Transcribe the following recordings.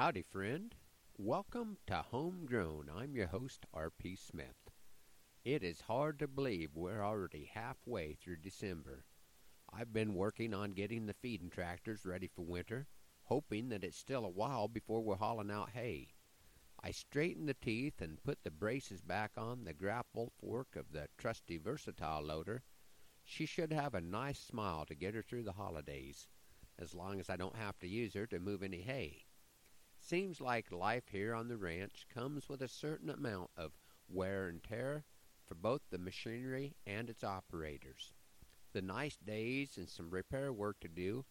Howdy, friend. Welcome to Homegrown. I'm your host, R.P. Smith. It is hard to believe we're already halfway through December. I've been working on getting the feeding tractors ready for winter, hoping that it's still a while before we're hauling out hay. I straightened the teeth and put the braces back on the grapple fork of the trusty versatile loader. She should have a nice smile to get her through the holidays, as long as I don't have to use her to move any hay. Seems like life here on the ranch comes with a certain amount of wear and tear for both the machinery and its operators. The nice days and some repair work to do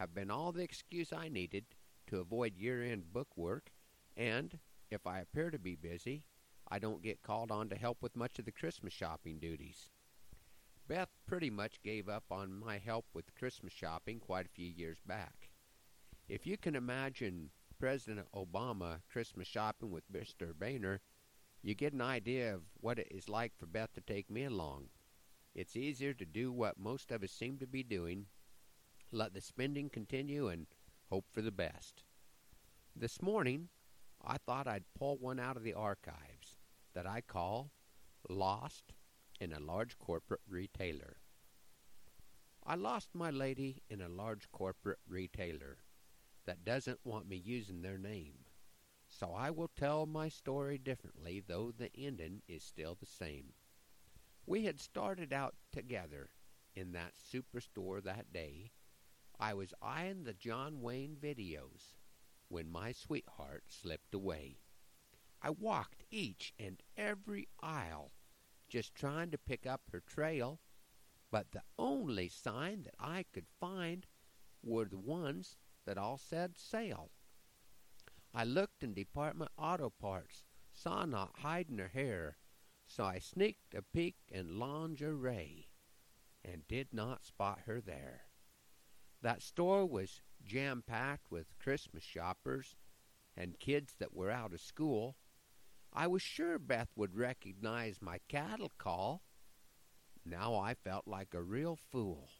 have been all the excuse I needed to avoid year end book work, and if I appear to be busy, I don't get called on to help with much of the Christmas shopping duties. Beth pretty much gave up on my help with Christmas shopping quite a few years back. If you can imagine President Obama Christmas shopping with Mr. Boehner, you get an idea of what it is like for Beth to take me along. It's easier to do what most of us seem to be doing let the spending continue and hope for the best. This morning, I thought I'd pull one out of the archives that I call Lost in a Large Corporate Retailer. I lost my lady in a large corporate retailer that doesn't want me using their name. So I will tell my story differently, though the ending is still the same. We had started out together in that superstore that day. I was eyeing the John Wayne videos when my sweetheart slipped away. I walked each and every aisle just trying to pick up her trail, but the only sign that I could find were the ones that all said sale. I looked in department auto parts, saw not hiding her hair, so I sneaked a peek in lingerie, and did not spot her there. That store was jam packed with Christmas shoppers and kids that were out of school. I was sure Beth would recognize my cattle call. Now I felt like a real fool.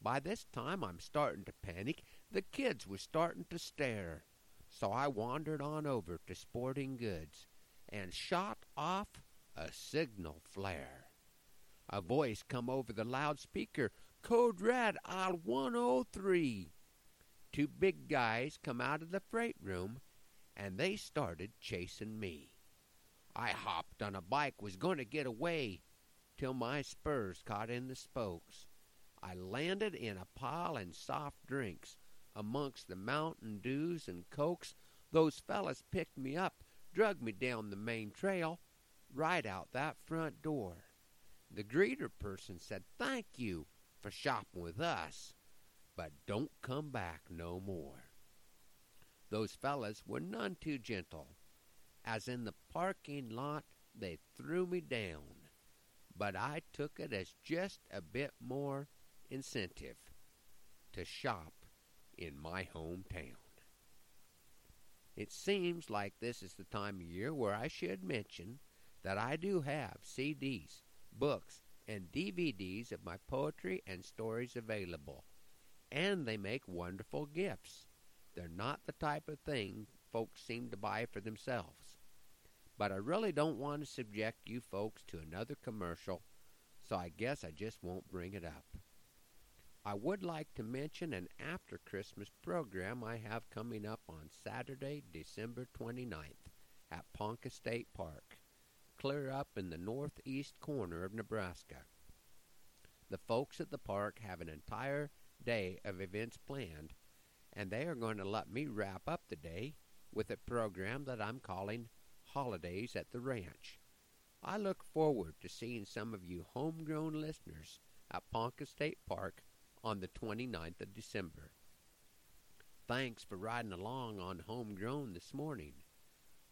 By this time I'm starting to panic the kids was starting to stare, so I wandered on over to Sporting Goods and shot off a signal flare. A voice come over the loudspeaker, Code Red aisle 103. Two big guys come out of the freight room, and they started chasing me. I hopped on a bike, was going to get away, till my spurs caught in the spokes. I landed in a pile of soft drinks, amongst the Mountain Dews and Cokes, those fellas picked me up, drug me down the main trail, right out that front door. The greeter person said, Thank you for shopping with us, but don't come back no more. Those fellas were none too gentle, as in the parking lot they threw me down, but I took it as just a bit more incentive to shop in my hometown. It seems like this is the time of year where I should mention that I do have CDs, books, and DVDs of my poetry and stories available, and they make wonderful gifts. They're not the type of thing folks seem to buy for themselves. But I really don't want to subject you folks to another commercial, so I guess I just won't bring it up. I would like to mention an after Christmas program I have coming up on Saturday, December 29th at Ponca State Park, clear up in the northeast corner of Nebraska. The folks at the park have an entire day of events planned, and they are going to let me wrap up the day with a program that I'm calling Holidays at the Ranch. I look forward to seeing some of you homegrown listeners at Ponca State Park on the 29th of December. Thanks for riding along on Homegrown this morning.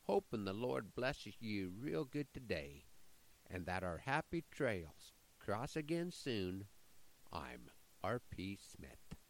Hoping the Lord blesses you real good today and that our happy trails cross again soon. I'm R.P. Smith.